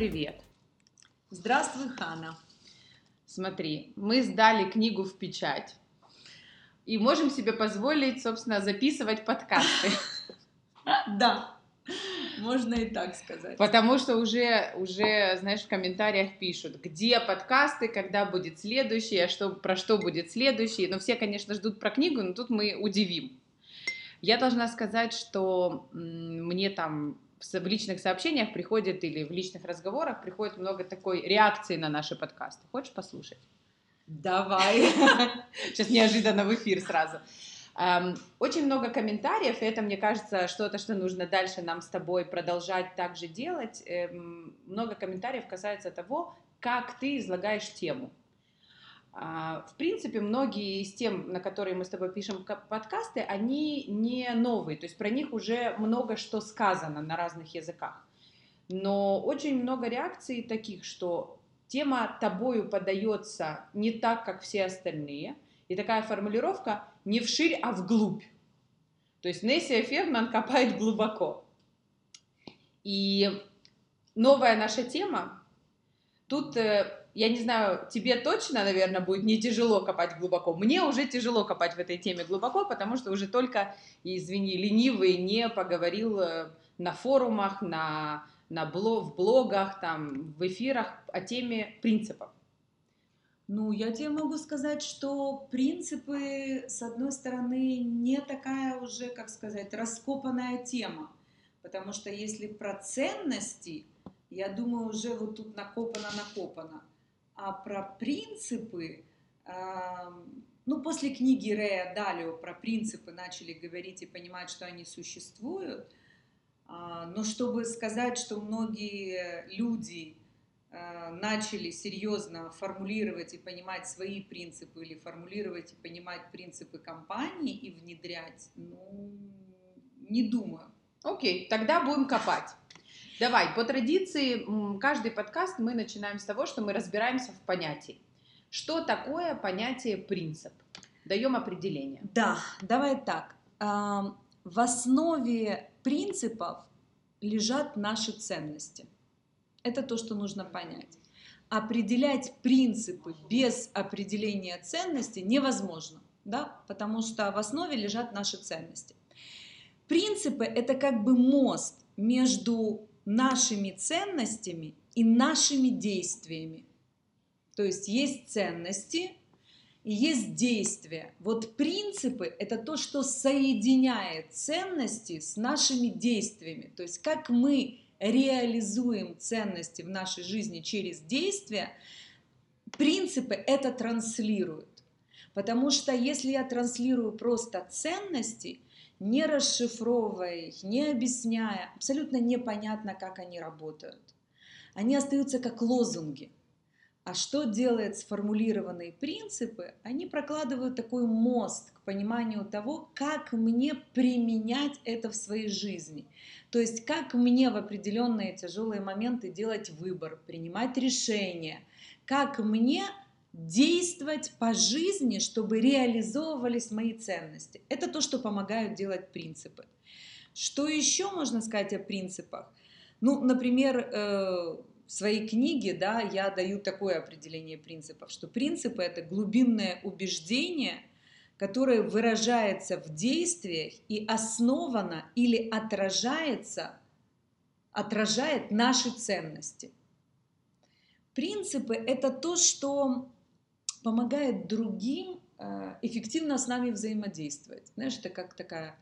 привет! Здравствуй, Хана! Смотри, мы сдали книгу в печать и можем себе позволить, собственно, записывать подкасты. Да, можно и так сказать. Потому что уже, уже, знаешь, в комментариях пишут, где подкасты, когда будет следующий, а что, про что будет следующий. Но все, конечно, ждут про книгу, но тут мы удивим. Я должна сказать, что мне там в личных сообщениях приходит или в личных разговорах приходит много такой реакции на наши подкасты. Хочешь послушать? Давай. Сейчас неожиданно в эфир сразу. Очень много комментариев, и это, мне кажется, что-то, что нужно дальше нам с тобой продолжать так же делать. Эм, много комментариев касается того, как ты излагаешь тему. А, в принципе, многие из тем, на которые мы с тобой пишем подкасты, они не новые, то есть про них уже много что сказано на разных языках. Но очень много реакций таких, что тема тобою подается не так, как все остальные, и такая формулировка не вширь, а вглубь. То есть Нессия Ферман копает глубоко. И новая наша тема, тут э, я не знаю, тебе точно, наверное, будет не тяжело копать глубоко. Мне уже тяжело копать в этой теме глубоко, потому что уже только, извини, ленивый не поговорил э, на форумах, на, на блог, в блогах, там, в эфирах о теме принципов. Ну, я тебе могу сказать, что принципы, с одной стороны, не такая уже, как сказать, раскопанная тема. Потому что если про ценности, я думаю, уже вот тут накопано-накопано. А про принципы, ну, после книги Рэя Далио про принципы начали говорить и понимать, что они существуют, а, но чтобы сказать, что многие люди а, начали серьезно формулировать и понимать свои принципы или формулировать и понимать принципы компании и внедрять, ну, не думаю. Окей, тогда будем копать. Давай, по традиции, каждый подкаст мы начинаем с того, что мы разбираемся в понятии. Что такое понятие принцип? Даем определение. Да, давай так. В основе принципов лежат наши ценности. Это то, что нужно понять. Определять принципы без определения ценностей невозможно, да? потому что в основе лежат наши ценности. Принципы – это как бы мост между нашими ценностями и нашими действиями. То есть есть ценности и есть действия. Вот принципы – это то, что соединяет ценности с нашими действиями. То есть как мы реализуем ценности в нашей жизни через действия, принципы это транслируют. Потому что если я транслирую просто ценности – не расшифровывая их, не объясняя, абсолютно непонятно, как они работают. Они остаются как лозунги. А что делает сформулированные принципы? Они прокладывают такой мост к пониманию того, как мне применять это в своей жизни. То есть как мне в определенные тяжелые моменты делать выбор, принимать решения, как мне действовать по жизни, чтобы реализовывались мои ценности. Это то, что помогают делать принципы. Что еще можно сказать о принципах? Ну, например, э, в своей книге да, я даю такое определение принципов, что принципы – это глубинное убеждение, которое выражается в действиях и основано или отражается, отражает наши ценности. Принципы – это то, что помогает другим э, эффективно с нами взаимодействовать. Знаешь, это как такая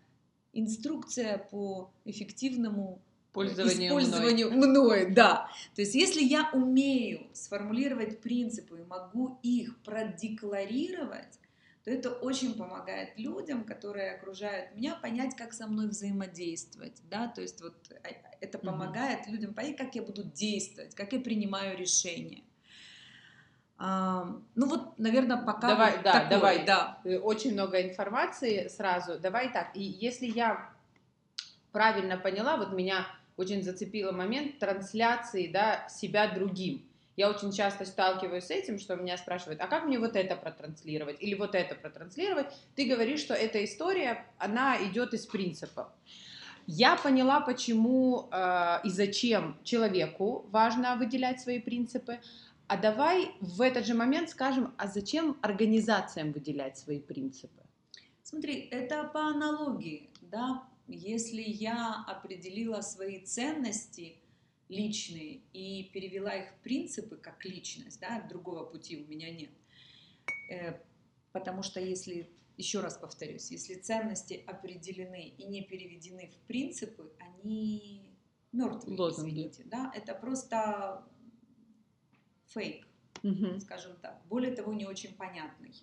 инструкция по эффективному Пользованию использованию мной. мной, да. То есть, если я умею сформулировать принципы и могу их продекларировать, то это очень помогает людям, которые окружают меня, понять, как со мной взаимодействовать, да, то есть вот э, это помогает mm-hmm. людям понять, как я буду действовать, как я принимаю решения. Ну вот, наверное, пока давай, вот да, такое, давай, да. Э, очень много информации сразу. Давай так. И если я правильно поняла, вот меня очень зацепило момент трансляции, да, себя другим. Я очень часто сталкиваюсь с этим, что меня спрашивают, а как мне вот это протранслировать или вот это протранслировать? Ты говоришь, что эта история, она идет из принципа. Я поняла, почему э, и зачем человеку важно выделять свои принципы. А давай в этот же момент скажем, а зачем организациям выделять свои принципы? Смотри, это по аналогии, да, если я определила свои ценности личные и перевела их в принципы как личность, да, другого пути у меня нет. Э, потому что если, еще раз повторюсь, если ценности определены и не переведены в принципы, они мертвые, Лозунги. извините, да, это просто фейк, угу. скажем так. Более того, не очень понятный,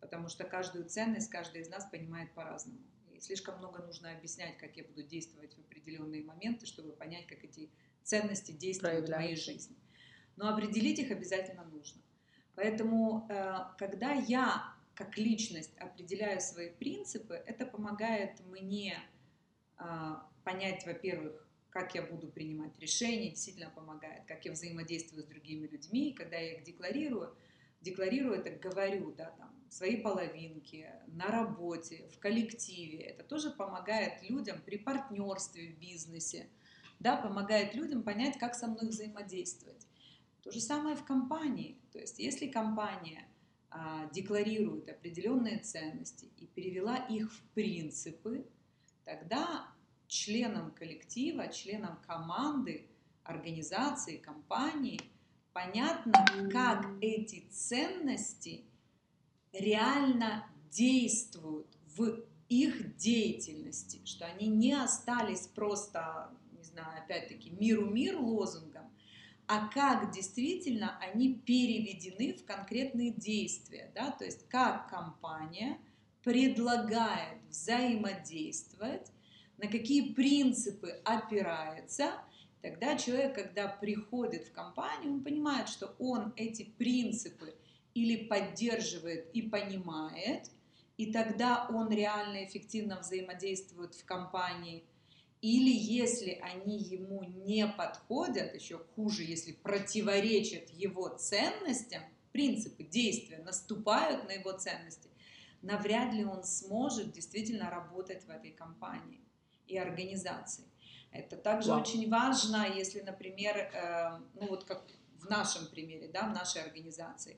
потому что каждую ценность каждый из нас понимает по-разному. И слишком много нужно объяснять, как я буду действовать в определенные моменты, чтобы понять, как эти ценности действуют в моей жизни. Но определить их обязательно нужно. Поэтому, э, когда я как личность определяю свои принципы, это помогает мне э, понять, во-первых, как я буду принимать решения, действительно помогает, как я взаимодействую с другими людьми, когда я их декларирую, декларирую это, говорю, да, там, свои половинки, на работе, в коллективе, это тоже помогает людям при партнерстве в бизнесе, да, помогает людям понять, как со мной взаимодействовать. То же самое в компании, то есть если компания а, декларирует определенные ценности и перевела их в принципы, тогда членам коллектива, членам команды, организации, компании. Понятно, как эти ценности реально действуют в их деятельности, что они не остались просто, не знаю, опять-таки, миру мир лозунгом, а как действительно они переведены в конкретные действия, да, то есть как компания предлагает взаимодействовать на какие принципы опирается, тогда человек, когда приходит в компанию, он понимает, что он эти принципы или поддерживает и понимает, и тогда он реально эффективно взаимодействует в компании. Или если они ему не подходят, еще хуже, если противоречат его ценностям, принципы действия наступают на его ценности, навряд ли он сможет действительно работать в этой компании и организации. Это также Вау. очень важно, если, например, э, ну вот как в нашем примере, да, в нашей организации,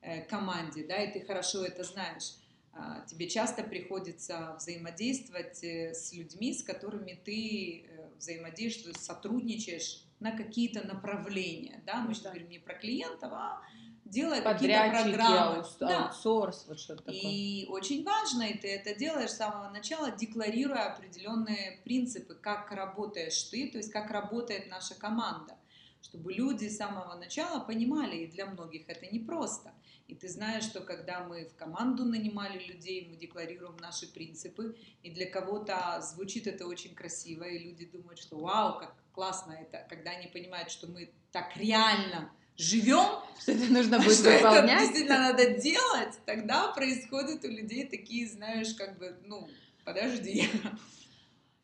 э, команде, да, и ты хорошо это знаешь, э, тебе часто приходится взаимодействовать э, с людьми, с которыми ты взаимодействуешь, сотрудничаешь на какие-то направления, да, мы сейчас говорим не про клиентов, а делая какие-то программы. Да. аутсорс, вот что-то такое. И очень важно, и ты это делаешь с самого начала, декларируя определенные принципы, как работаешь ты, то есть как работает наша команда, чтобы люди с самого начала понимали, и для многих это непросто. И ты знаешь, что когда мы в команду нанимали людей, мы декларируем наши принципы, и для кого-то звучит это очень красиво, и люди думают, что вау, как классно это, когда они понимают, что мы так реально живем, что это нужно будет что выполнять. это действительно надо делать, тогда происходят у людей такие, знаешь, как бы, ну, подожди.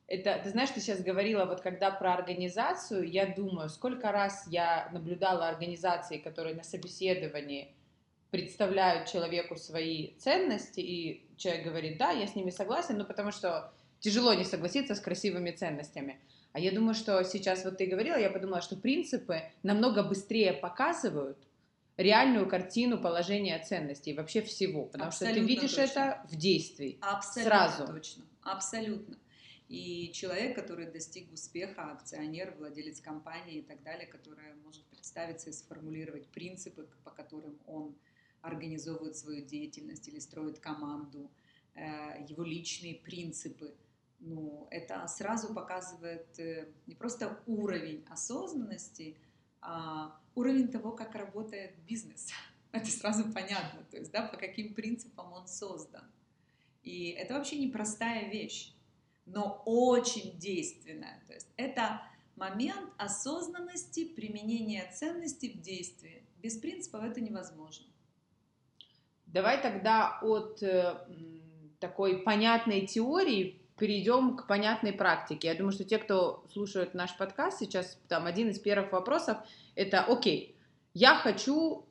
Это, ты знаешь, ты сейчас говорила, вот когда про организацию, я думаю, сколько раз я наблюдала организации, которые на собеседовании представляют человеку свои ценности, и человек говорит, да, я с ними согласен, ну потому что тяжело не согласиться с красивыми ценностями. А я думаю, что сейчас вот ты говорила, я подумала, что принципы намного быстрее показывают реальную картину положения ценностей, вообще всего, потому Абсолютно что ты видишь точно. это в действии Абсолютно сразу. точно, абсолютно. И человек, который достиг успеха, акционер, владелец компании и так далее, который может представиться и сформулировать принципы, по которым он организовывает свою деятельность или строит команду, э, его личные принципы – ну, это сразу показывает э, не просто уровень осознанности, а уровень того, как работает бизнес. Это сразу понятно, то есть, да, по каким принципам он создан. И это вообще непростая вещь, но очень действенная. То есть это момент осознанности, применения ценностей в действии. Без принципов это невозможно. Давай тогда от э, такой понятной теории перейдем к понятной практике. Я думаю, что те, кто слушают наш подкаст сейчас, там один из первых вопросов это, окей, я хочу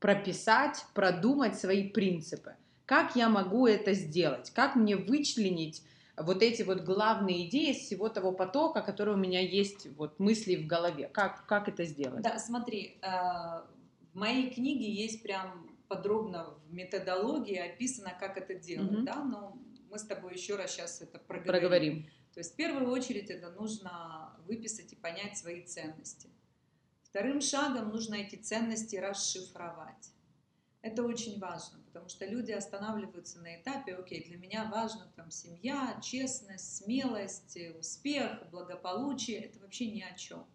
прописать, продумать свои принципы. Как я могу это сделать? Как мне вычленить вот эти вот главные идеи из всего того потока, который у меня есть, вот мысли в голове. Как, как это сделать? Да, смотри, э, в моей книге есть прям подробно в методологии описано, как это делать, угу. да, но мы с тобой еще раз сейчас это проговорим. проговорим. То есть в первую очередь это нужно выписать и понять свои ценности. Вторым шагом нужно эти ценности расшифровать. Это очень важно, потому что люди останавливаются на этапе, окей, для меня важна там семья, честность, смелость, успех, благополучие, это вообще ни о чем.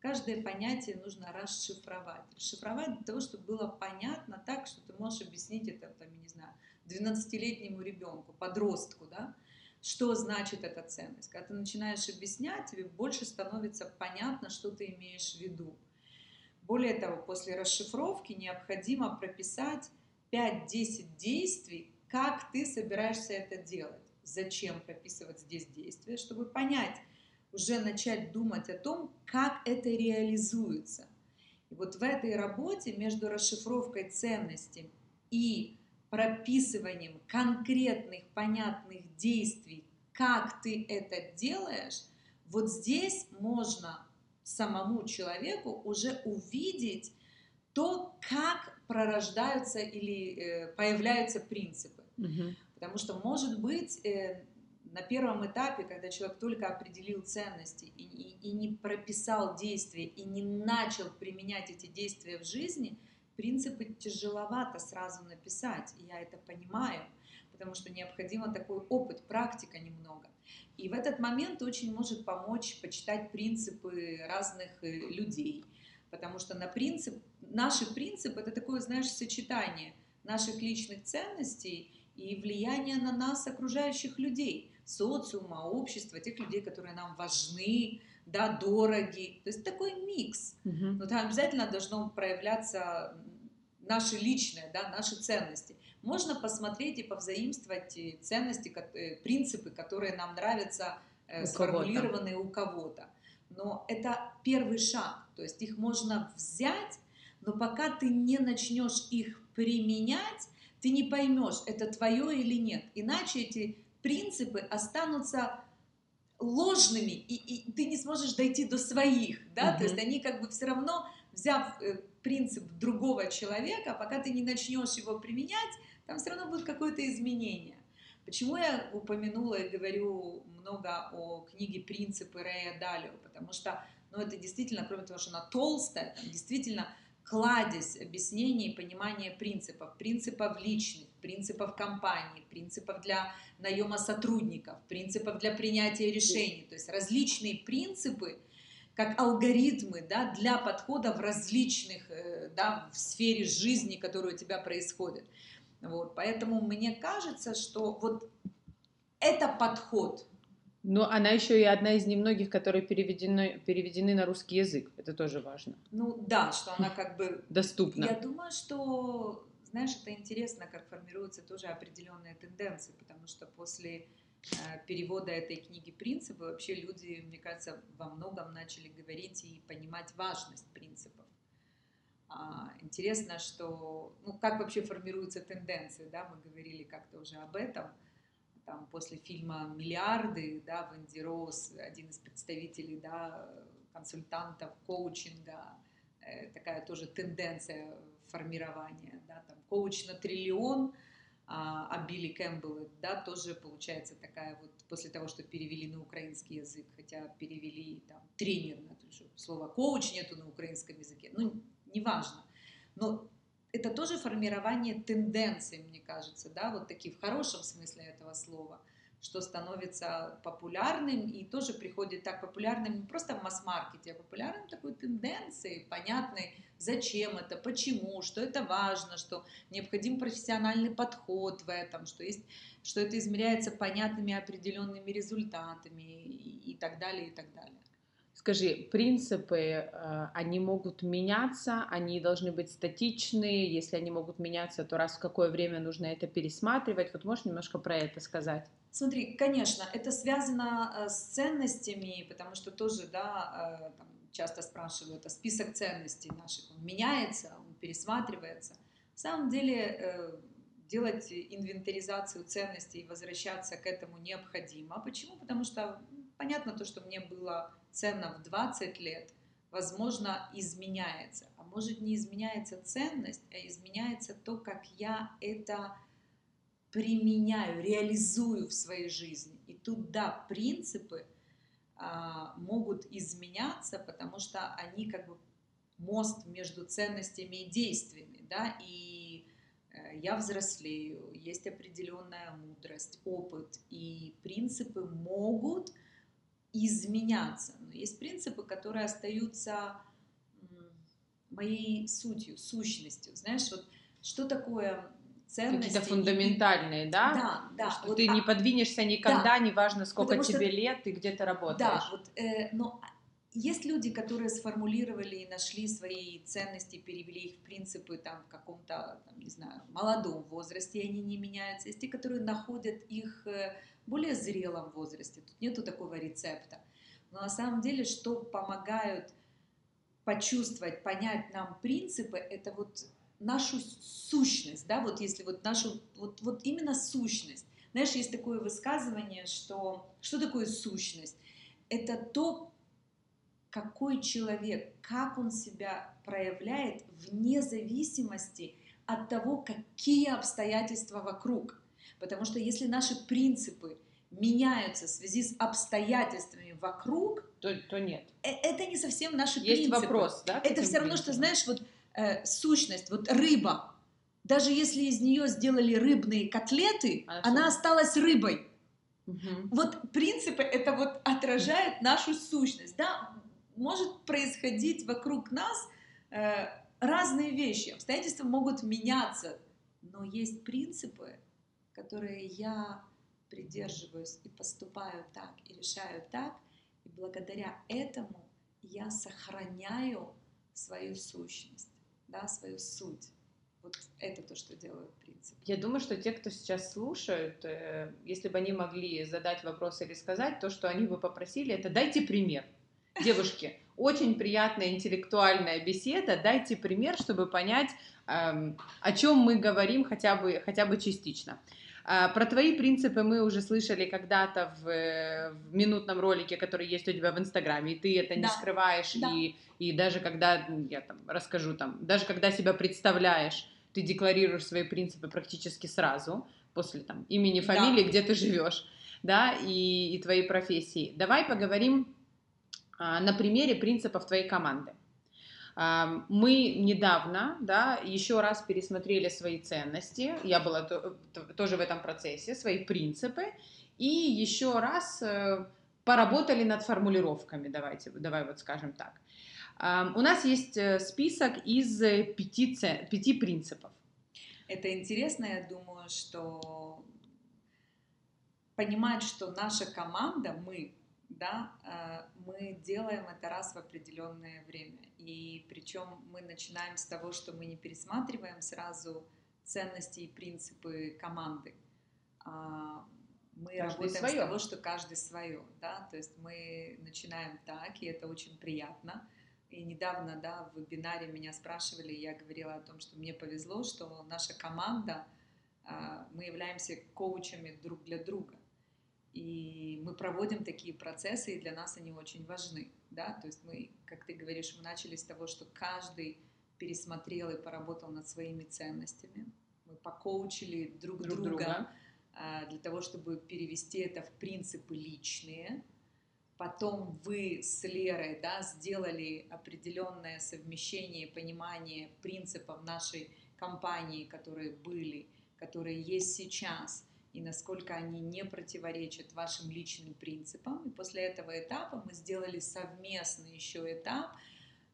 Каждое понятие нужно расшифровать. Расшифровать для того, чтобы было понятно так, что ты можешь объяснить это, там, я не знаю, 12-летнему ребенку, подростку, да, что значит эта ценность. Когда ты начинаешь объяснять, тебе больше становится понятно, что ты имеешь в виду. Более того, после расшифровки необходимо прописать 5-10 действий, как ты собираешься это делать. Зачем прописывать здесь действия? Чтобы понять, уже начать думать о том, как это реализуется. И вот в этой работе между расшифровкой ценностей и прописыванием конкретных понятных действий, как ты это делаешь, вот здесь можно самому человеку уже увидеть то, как пророждаются или э, появляются принципы. Угу. Потому что, может быть, э, на первом этапе, когда человек только определил ценности и, и, и не прописал действия, и не начал применять эти действия в жизни, принципы тяжеловато сразу написать, я это понимаю, потому что необходимо такой опыт, практика немного. И в этот момент очень может помочь почитать принципы разных э, людей, потому что на принцип, наши принципы это такое, знаешь, сочетание наших личных ценностей и влияния на нас окружающих людей, социума, общества, тех людей, которые нам важны, да, дороги. То есть такой микс. Угу. Но там обязательно должно проявляться наши личные, да, наши ценности. Можно посмотреть и повзаимствовать ценности, э, принципы, которые нам нравятся, э, у сформулированные кого у кого-то. Но это первый шаг, то есть их можно взять, но пока ты не начнешь их применять, ты не поймешь, это твое или нет. Иначе эти принципы останутся ложными, и, и ты не сможешь дойти до своих, да, угу. то есть они как бы все равно, взяв э, принцип другого человека, пока ты не начнешь его применять, там все равно будет какое-то изменение. Почему я упомянула и говорю много о книге «Принципы» Рэя Далио? Потому что, ну, это действительно, кроме того, что она толстая, там действительно кладезь объяснений и понимания принципов, принципов личных, принципов компании, принципов для наема сотрудников, принципов для принятия решений, то есть различные принципы, как алгоритмы да, для подхода в различных, э, да, в сфере жизни, которая у тебя происходит. Вот, поэтому мне кажется, что вот это подход. Но она еще и одна из немногих, которые переведены, переведены на русский язык. Это тоже важно. Ну да, что она как бы... Доступна. Я думаю, что, знаешь, это интересно, как формируются тоже определенные тенденции, потому что после э, перевода этой книги «Принципы» вообще люди, мне кажется, во многом начали говорить и понимать важность принципов. А, интересно, что, ну, как вообще формируются тенденции, да, мы говорили как-то уже об этом, там, после фильма «Миллиарды», да, Венди Роуз, один из представителей, да, консультантов, коучинга, э, такая тоже тенденция формирования, да, там, коуч на триллион, а, а Билли Кэмпбелл, да, тоже получается такая вот, после того, что перевели на украинский язык, хотя перевели там тренер, на то, что слово коуч нету на украинском языке, ну, неважно. Но это тоже формирование тенденций, мне кажется, да, вот такие в хорошем смысле этого слова, что становится популярным и тоже приходит так популярным не просто в масс-маркете, а популярным такой тенденцией, понятной, зачем это, почему, что это важно, что необходим профессиональный подход в этом, что, есть, что это измеряется понятными определенными результатами и, и так далее, и так далее. Скажи, принципы, э, они могут меняться, они должны быть статичные, если они могут меняться, то раз в какое время нужно это пересматривать? Вот можешь немножко про это сказать? Смотри, конечно, это связано э, с ценностями, потому что тоже, да, э, там, часто спрашивают, а список ценностей наших, он меняется, он пересматривается. На самом деле, делать инвентаризацию ценностей и возвращаться к этому необходимо. Почему? Потому что понятно то, что мне было ценно в 20 лет, возможно, изменяется. А может не изменяется ценность, а изменяется то, как я это применяю, реализую в своей жизни. И тут, да, принципы а, могут изменяться, потому что они как бы мост между ценностями и действиями, да, и э, я взрослею, есть определенная мудрость, опыт, и принципы могут изменяться. Но есть принципы, которые остаются моей сутью, сущностью. Знаешь, вот что такое ценности. Какие-то фундаментальные, да? Да, да. Что вот, ты а... не подвинешься никогда, да, неважно, сколько тебе что... лет, ты где-то работаешь. Да, вот, э, но есть люди, которые сформулировали и нашли свои ценности, перевели их в принципы там, в каком-то, там, не знаю, молодом возрасте, и они не меняются. Есть те, которые находят их э, в более зрелом возрасте. Тут нету такого рецепта. Но на самом деле, что помогают почувствовать, понять нам принципы, это вот нашу сущность, да, вот если вот нашу, вот, вот именно сущность. Знаешь, есть такое высказывание, что что такое сущность? Это то, какой человек, как он себя проявляет вне зависимости от того, какие обстоятельства вокруг. Потому что если наши принципы меняются в связи с обстоятельствами вокруг, то, то нет. Э, это не совсем наши Есть принципы. Есть вопрос, да? Это все равно, что, знаешь, вот э, сущность, вот рыба, даже если из нее сделали рыбные котлеты, а она осталась рыбой. Угу. Вот принципы это вот отражает нашу сущность, да? Может происходить вокруг нас э, разные вещи, обстоятельства могут меняться, но есть принципы, которые я придерживаюсь и поступаю так, и решаю так, и благодаря этому я сохраняю свою сущность да, свою суть. Вот это то, что делают принцип. Я думаю, что те, кто сейчас слушают, э, если бы они могли задать вопрос или сказать, то, что они бы попросили, это дайте пример. Девушки, очень приятная интеллектуальная беседа, дайте пример, чтобы понять, эм, о чем мы говорим хотя бы, хотя бы частично. А, про твои принципы мы уже слышали когда-то в, в минутном ролике, который есть у тебя в Инстаграме, и ты это не да. скрываешь, да. и, и даже когда, я там расскажу, там, даже когда себя представляешь, ты декларируешь свои принципы практически сразу, после там имени, фамилии, да. где ты живешь, да, и, и твоей профессии. Давай поговорим а, на примере принципов твоей команды. Мы недавно, да, еще раз пересмотрели свои ценности, я была тоже в этом процессе, свои принципы, и еще раз э, поработали над формулировками, давайте, давай вот скажем так. У нас есть э, список из пяти, пяти принципов. Это интересно, я думаю, что понимать, что наша команда, мы, да, э, мы делаем это раз в определенное время. И причем мы начинаем с того, что мы не пересматриваем сразу ценности и принципы команды. А мы каждый работаем свое. с того, что каждый свое, да, то есть мы начинаем так, и это очень приятно. И недавно, да, в вебинаре меня спрашивали, я говорила о том, что мне повезло, что наша команда, а, мы являемся коучами друг для друга. И мы проводим такие процессы, и для нас они очень важны. Да? То есть мы, как ты говоришь, мы начали с того, что каждый пересмотрел и поработал над своими ценностями. Мы покоучили друг, друг друга, друга а, для того, чтобы перевести это в принципы личные. Потом вы с Лерой да, сделали определенное совмещение, понимание принципов нашей компании, которые были, которые есть сейчас – и насколько они не противоречат вашим личным принципам. И после этого этапа мы сделали совместный еще этап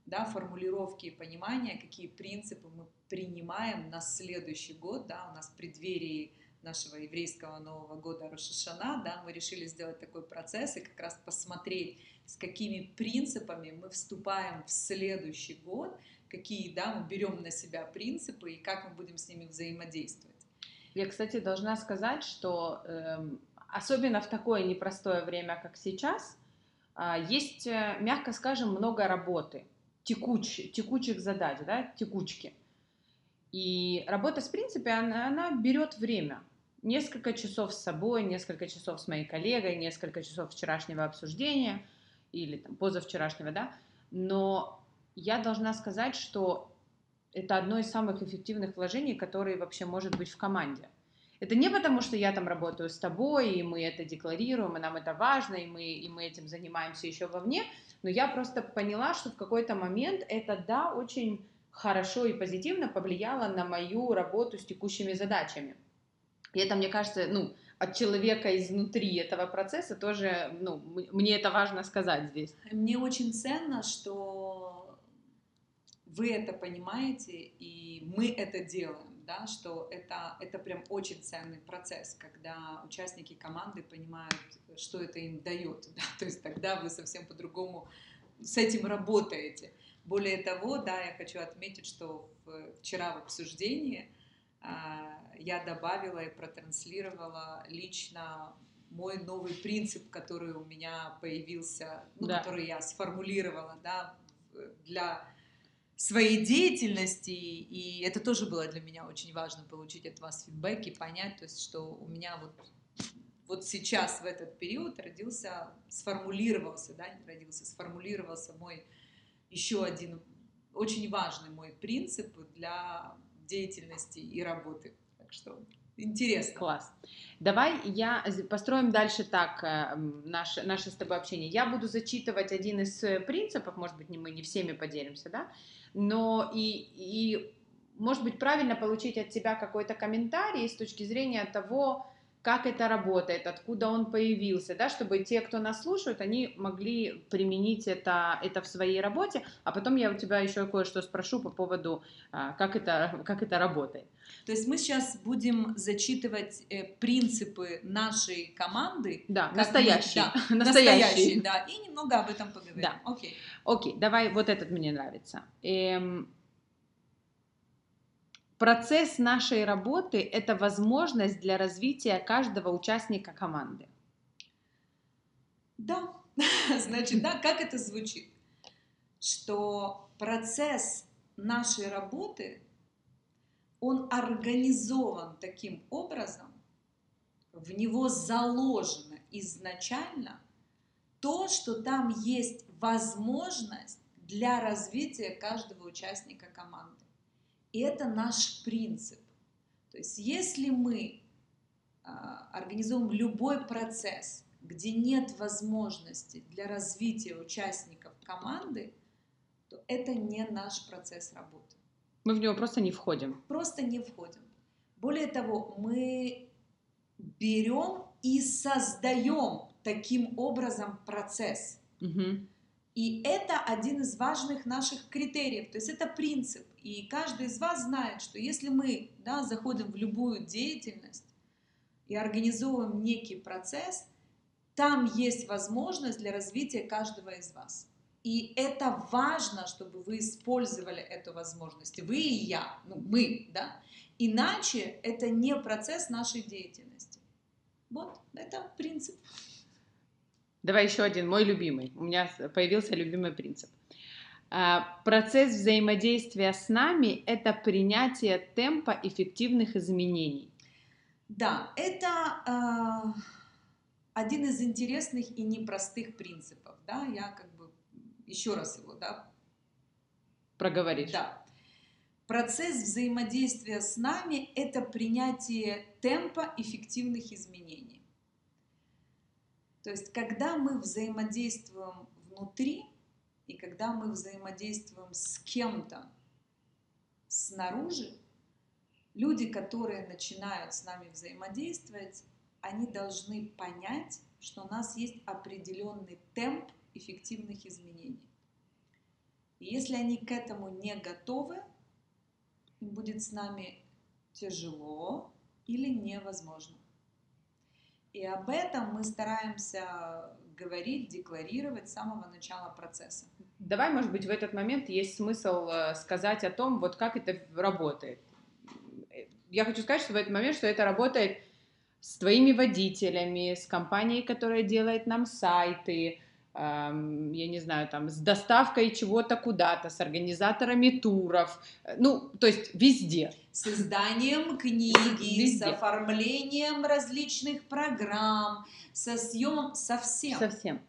да, формулировки и понимания, какие принципы мы принимаем на следующий год. Да, у нас в преддверии нашего еврейского Нового года Рошашана, да, мы решили сделать такой процесс и как раз посмотреть, с какими принципами мы вступаем в следующий год, какие да, мы берем на себя принципы и как мы будем с ними взаимодействовать. Я, кстати, должна сказать, что э, особенно в такое непростое время, как сейчас, э, есть, мягко скажем, много работы, текуч, текучих задач, да, текучки. И работа с принципе, она, она берет время. Несколько часов с собой, несколько часов с моей коллегой, несколько часов вчерашнего обсуждения или там, позавчерашнего, да. Но я должна сказать, что это одно из самых эффективных вложений, которые вообще может быть в команде. Это не потому, что я там работаю с тобой, и мы это декларируем, и нам это важно, и мы, и мы этим занимаемся еще вовне, но я просто поняла, что в какой-то момент это, да, очень хорошо и позитивно повлияло на мою работу с текущими задачами. И это, мне кажется, ну, от человека изнутри этого процесса тоже, ну, мне это важно сказать здесь. Мне очень ценно, что вы это понимаете, и мы это делаем да, что это, это прям очень ценный процесс, когда участники команды понимают, что это им дает, да, то есть тогда вы совсем по-другому с этим работаете. Более того, да, я хочу отметить, что вчера в обсуждении а, я добавила и протранслировала лично мой новый принцип, который у меня появился, ну, да. который я сформулировала, да, для своей деятельности, и это тоже было для меня очень важно, получить от вас фидбэк и понять, то есть, что у меня вот, вот сейчас в этот период родился, сформулировался, да, не родился, сформулировался мой еще один очень важный мой принцип для деятельности и работы. Так что интересно. Класс. Давай я построим дальше так э, наше, наше с тобой общение. Я буду зачитывать один из э, принципов, может быть, мы не всеми поделимся, да, но и, и может быть, правильно получить от тебя какой-то комментарий с точки зрения того, как это работает, откуда он появился, да, чтобы те, кто нас слушают, они могли применить это, это в своей работе, а потом я у тебя еще кое-что спрошу по поводу, а, как это, как это работает. То есть мы сейчас будем зачитывать э, принципы нашей команды. Да, настоящие. Мы, да, настоящие. да, и немного об этом поговорим. Да. Окей. Окей, давай, вот этот мне нравится. Эм, Процесс нашей работы – это возможность для развития каждого участника команды. Да, значит, да, как это звучит? Что процесс нашей работы, он организован таким образом, в него заложено изначально то, что там есть возможность для развития каждого участника команды. И это наш принцип. То есть если мы а, организуем любой процесс, где нет возможности для развития участников команды, то это не наш процесс работы. Мы в него просто не входим. Просто не входим. Более того, мы берем и создаем таким образом процесс. Угу. И это один из важных наших критериев, то есть это принцип. И каждый из вас знает, что если мы да, заходим в любую деятельность и организовываем некий процесс, там есть возможность для развития каждого из вас. И это важно, чтобы вы использовали эту возможность. Вы и я, ну мы, да. Иначе это не процесс нашей деятельности. Вот, это принцип. Давай еще один, мой любимый. У меня появился любимый принцип. А, процесс взаимодействия с нами – это принятие темпа эффективных изменений. Да, это э, один из интересных и непростых принципов. Да? Я как бы еще раз его да, проговоришь. Да. Процесс взаимодействия с нами – это принятие темпа эффективных изменений. То есть, когда мы взаимодействуем внутри, и когда мы взаимодействуем с кем-то снаружи, люди, которые начинают с нами взаимодействовать, они должны понять, что у нас есть определенный темп эффективных изменений. И если они к этому не готовы, им будет с нами тяжело или невозможно. И об этом мы стараемся говорить, декларировать с самого начала процесса. Давай, может быть, в этот момент есть смысл э, сказать о том, вот как это работает. Я хочу сказать, что в этот момент, что это работает с твоими водителями, с компанией, которая делает нам сайты, я не знаю, там, с доставкой чего-то куда-то, с организаторами туров, э, ну, то есть везде. С изданием книги, Везде. с оформлением различных программ, со съем, со всем. Совсем.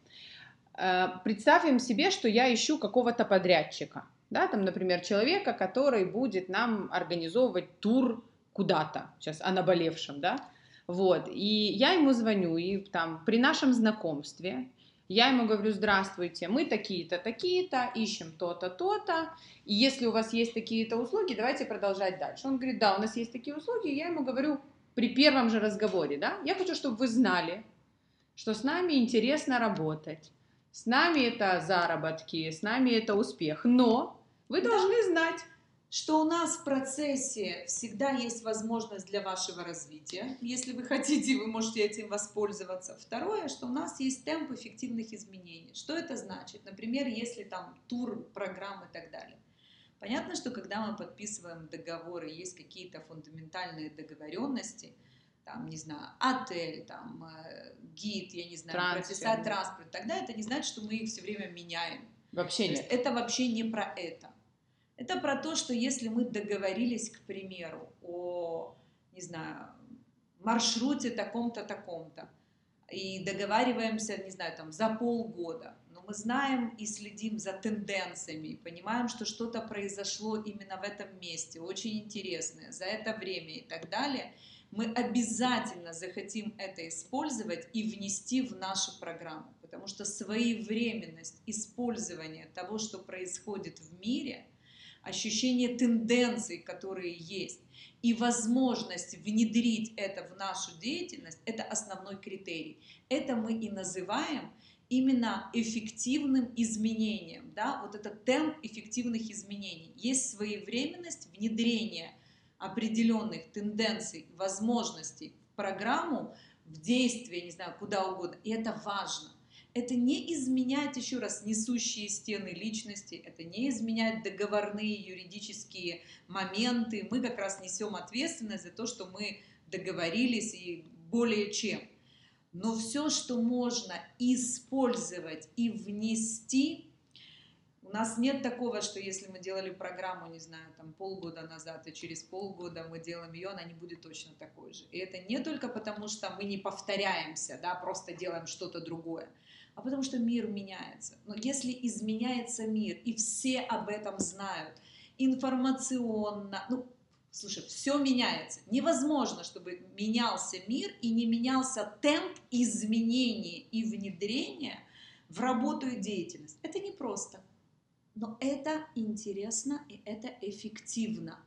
Э, Представим себе, что я ищу какого-то подрядчика, да, там, например, человека, который будет нам организовывать тур куда-то, сейчас о наболевшем, да, вот, и я ему звоню, и там при нашем знакомстве я ему говорю, здравствуйте, мы такие-то, такие-то, ищем то-то, то-то, и если у вас есть такие-то услуги, давайте продолжать дальше. Он говорит, да, у нас есть такие услуги, я ему говорю при первом же разговоре, да, я хочу, чтобы вы знали, что с нами интересно работать, с нами это заработки, с нами это успех, но вы Да. должны знать, что у нас в процессе всегда есть возможность для вашего развития. Если вы хотите, вы можете этим воспользоваться. Второе, что у нас есть темп эффективных изменений. Что это значит? Например, если там тур, программ и так далее. Понятно, что когда мы подписываем договоры, есть какие-то фундаментальные договоренности, там, не знаю, отель, там, э, гид, я не знаю, Трансфер. прописать транспорт, тогда это не значит, что мы их все время меняем. вообще То нет. это вообще не про это. Это про то, что если мы договорились, к примеру, о, не знаю, маршруте таком-то, таком-то, и договариваемся, не знаю, там, за полгода, но мы знаем и следим за тенденциями, понимаем, что что-то произошло именно в этом месте, очень интересное, за это время и так далее, мы обязательно захотим это использовать и внести в нашу программу, потому что своевременность использования того, что происходит в мире, ощущение тенденций, которые есть, и возможность внедрить это в нашу деятельность, это основной критерий. Это мы и называем именно эффективным изменением, да, вот этот темп эффективных изменений. Есть своевременность внедрения определенных тенденций, возможностей в программу, в действие, не знаю, куда угодно. И это важно. Это не изменяет, еще раз, несущие стены личности, это не изменяет договорные юридические моменты. Мы как раз несем ответственность за то, что мы договорились и более чем. Но все, что можно использовать и внести, у нас нет такого, что если мы делали программу, не знаю, там полгода назад, и через полгода мы делаем ее, она не будет точно такой же. И это не только потому, что мы не повторяемся, да, просто делаем что-то другое, а потому что мир меняется. Но если изменяется мир, и все об этом знают, информационно, ну, слушай, все меняется. Невозможно, чтобы менялся мир и не менялся темп изменения и внедрения в работу и деятельность. Это непросто. Но это интересно и это эффективно.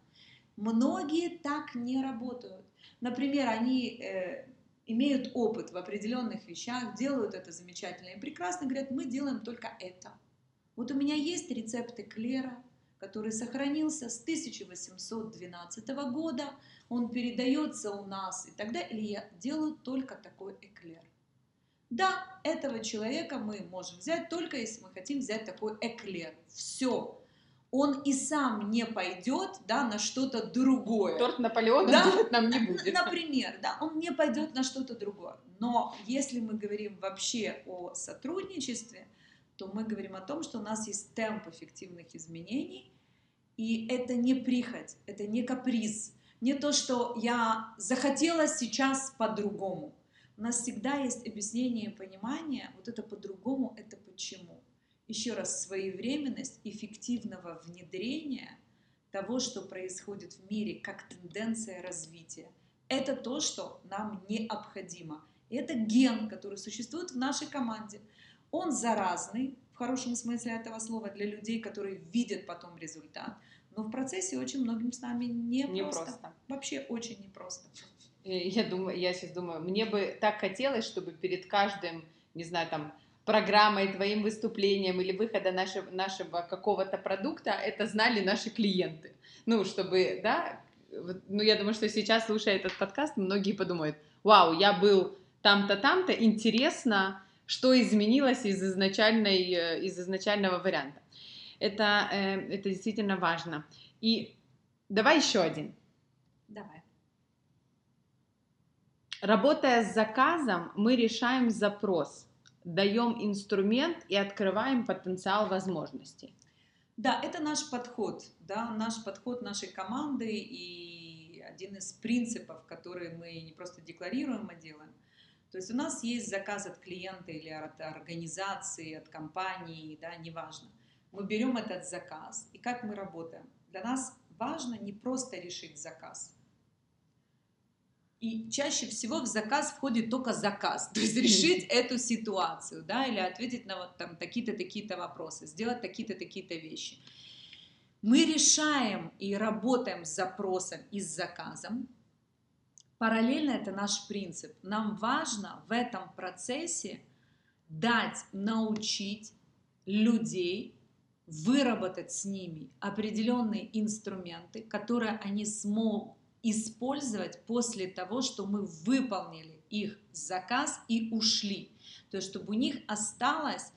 Многие так не работают. Например, они э, имеют опыт в определенных вещах, делают это замечательно и прекрасно, говорят, мы делаем только это. Вот у меня есть рецепт эклера, который сохранился с 1812 года, он передается у нас и тогда, или я делаю только такой эклер. Да, этого человека мы можем взять только если мы хотим взять такой эклер. Все. Он и сам не пойдет да, на что-то другое. Торт Наполеона Да. делать нам не будет. Например, да, он не пойдет на что-то другое. Но если мы говорим вообще о сотрудничестве, то мы говорим о том, что у нас есть темп эффективных изменений, и это не прихоть, это не каприз, не то, что я захотела сейчас по-другому. У нас всегда есть объяснение и понимание, вот это по-другому, это почему. Еще раз, своевременность эффективного внедрения того, что происходит в мире, как тенденция развития. Это то, что нам необходимо. И это ген, который существует в нашей команде. Он заразный, в хорошем смысле этого слова, для людей, которые видят потом результат. Но в процессе очень многим с нами не, Не просто. Вообще очень непросто. Я думаю, я сейчас думаю, мне бы так хотелось, чтобы перед каждым, не знаю, там, программой, твоим выступлением или выхода нашего, нашего какого-то продукта, это знали наши клиенты. Ну, чтобы, да, ну, я думаю, что сейчас, слушая этот подкаст, многие подумают, вау, я был там-то, там-то, интересно, что изменилось из, изначальной, э, из изначального варианта. Это, э, это действительно важно. И давай еще один. Давай. Работая с заказом, мы решаем запрос. Даем инструмент и открываем потенциал возможностей. Да, это наш подход, да, наш подход нашей команды и один из принципов, которые мы не просто декларируем, а делаем. То есть у нас есть заказ от клиента или от организации, от компании, да, неважно. Мы берем этот заказ, и как мы работаем? Для нас важно не просто решить заказ, и чаще всего в заказ входит только заказ, то есть решить эту ситуацию, да, или ответить на вот там такие-то, такие-то вопросы, сделать такие-то, такие-то вещи. Мы решаем и работаем с запросом и с заказом. Параллельно это наш принцип. Нам важно в этом процессе дать, научить людей выработать с ними определенные инструменты, которые они смогут использовать после того, что мы выполнили их заказ и ушли. То есть, чтобы у них осталось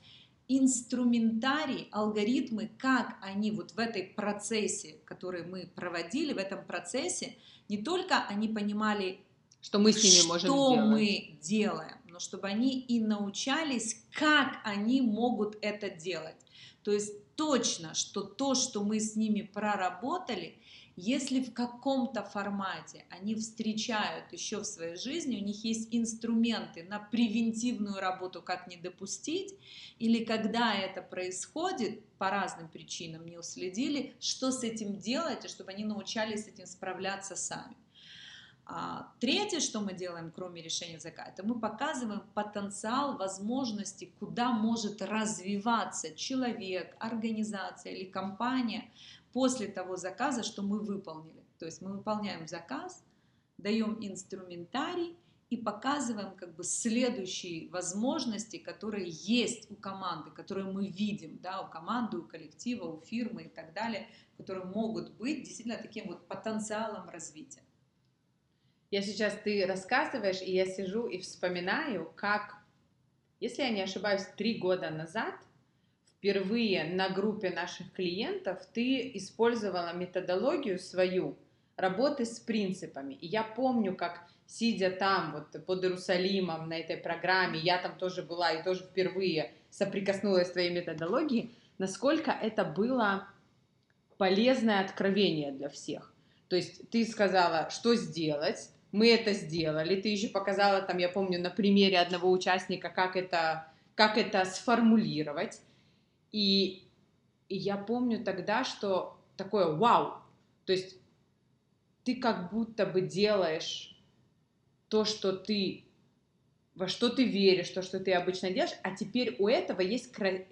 инструментарий, алгоритмы, как они вот в этой процессе, который мы проводили, в этом процессе, не только они понимали, что мы с ними можем что сделать. мы делаем, но чтобы они и научались, как они могут это делать. То есть точно, что то, что мы с ними проработали, если в каком-то формате они встречают еще в своей жизни, у них есть инструменты на превентивную работу, как не допустить, или когда это происходит, по разным причинам не уследили, что с этим делать, и чтобы они научались с этим справляться сами. А, третье, что мы делаем, кроме решения заказа, это мы показываем потенциал, возможности, куда может развиваться человек, организация или компания – после того заказа, что мы выполнили. То есть мы выполняем заказ, даем инструментарий и показываем как бы следующие возможности, которые есть у команды, которые мы видим, да, у команды, у коллектива, у фирмы и так далее, которые могут быть действительно таким вот потенциалом развития. Я сейчас, ты рассказываешь, и я сижу и вспоминаю, как, если я не ошибаюсь, три года назад впервые на группе наших клиентов ты использовала методологию свою работы с принципами. И я помню, как сидя там, вот под Иерусалимом на этой программе, я там тоже была и тоже впервые соприкоснулась с твоей методологией, насколько это было полезное откровение для всех. То есть ты сказала, что сделать, мы это сделали, ты еще показала там, я помню, на примере одного участника, как это, как это сформулировать, и, и я помню тогда, что такое вау, то есть ты как будто бы делаешь то, что ты, во что ты веришь, то, что ты обычно делаешь, а теперь у этого есть кра-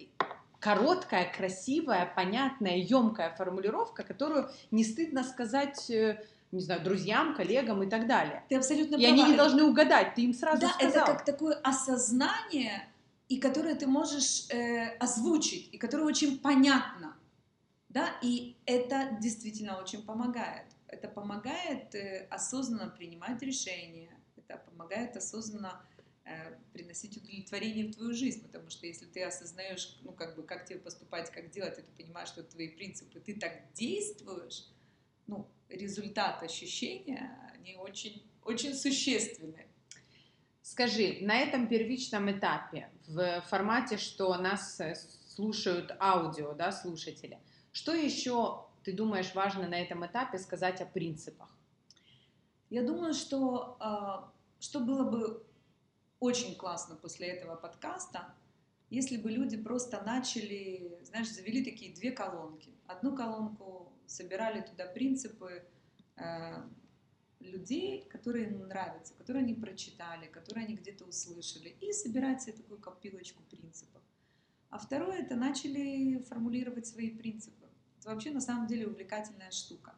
короткая, красивая, понятная, емкая формулировка, которую не стыдно сказать э, не знаю, друзьям, коллегам и так далее. Ты абсолютно и права. они не должны угадать, ты им сразу да, сказал. это как такое осознание и которое ты можешь э, озвучить, и которое очень понятно. Да? И это действительно очень помогает. Это помогает э, осознанно принимать решения, это помогает осознанно э, приносить удовлетворение в твою жизнь, потому что если ты осознаешь, ну, как бы, как тебе поступать, как делать, и ты понимаешь, что это твои принципы, ты так действуешь, ну, результат ощущения, они очень, очень существенные. Скажи, на этом первичном этапе, в формате, что нас э, слушают аудио, да, слушатели, что еще ты думаешь важно на этом этапе сказать о принципах? Я думаю, что, а, что было бы очень классно после этого подкаста, если бы люди просто начали, знаешь, завели такие две колонки. Одну колонку собирали туда принципы, э, людей, которые им нравятся, которые они прочитали, которые они где-то услышали, и собирать себе такую копилочку принципов. А второе, это начали формулировать свои принципы. Это вообще на самом деле увлекательная штука.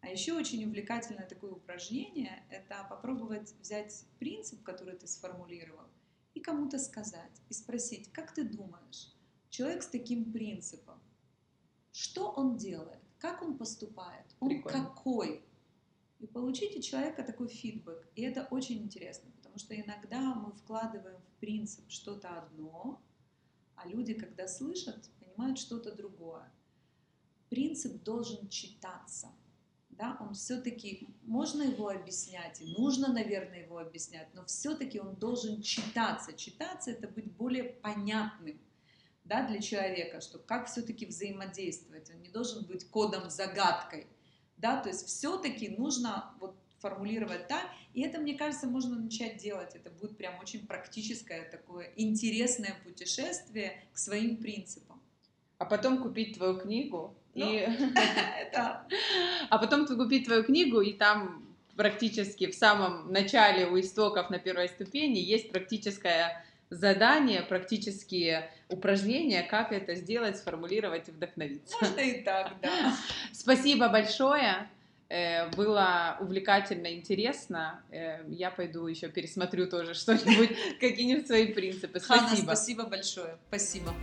А еще очень увлекательное такое упражнение – это попробовать взять принцип, который ты сформулировал, и кому-то сказать, и спросить, как ты думаешь, человек с таким принципом, что он делает, как он поступает, он Прикольно. какой, и получить человека такой фидбэк. И это очень интересно, потому что иногда мы вкладываем в принцип что-то одно, а люди, когда слышат, понимают что-то другое. Принцип должен читаться. да, он все-таки, можно его объяснять, и нужно, наверное, его объяснять, но все-таки он должен читаться. Читаться это быть более понятным, да, для человека, что как все-таки взаимодействовать. Он не должен быть кодом загадкой, да, то есть все-таки нужно вот формулировать так, и это, мне кажется, можно начать делать. Это будет прям очень практическое такое интересное путешествие к своим принципам. А потом купить твою книгу Ну, и а потом купить твою книгу и там практически в самом начале у истоков на первой ступени есть практическое задание, практические упражнения, как это сделать, сформулировать и вдохновиться. можно и так, да. Спасибо большое. Э, Было увлекательно, интересно. Э, Я пойду еще пересмотрю тоже что-нибудь, какие-нибудь свои принципы. Ханна, Спасибо. спасибо большое. Спасибо.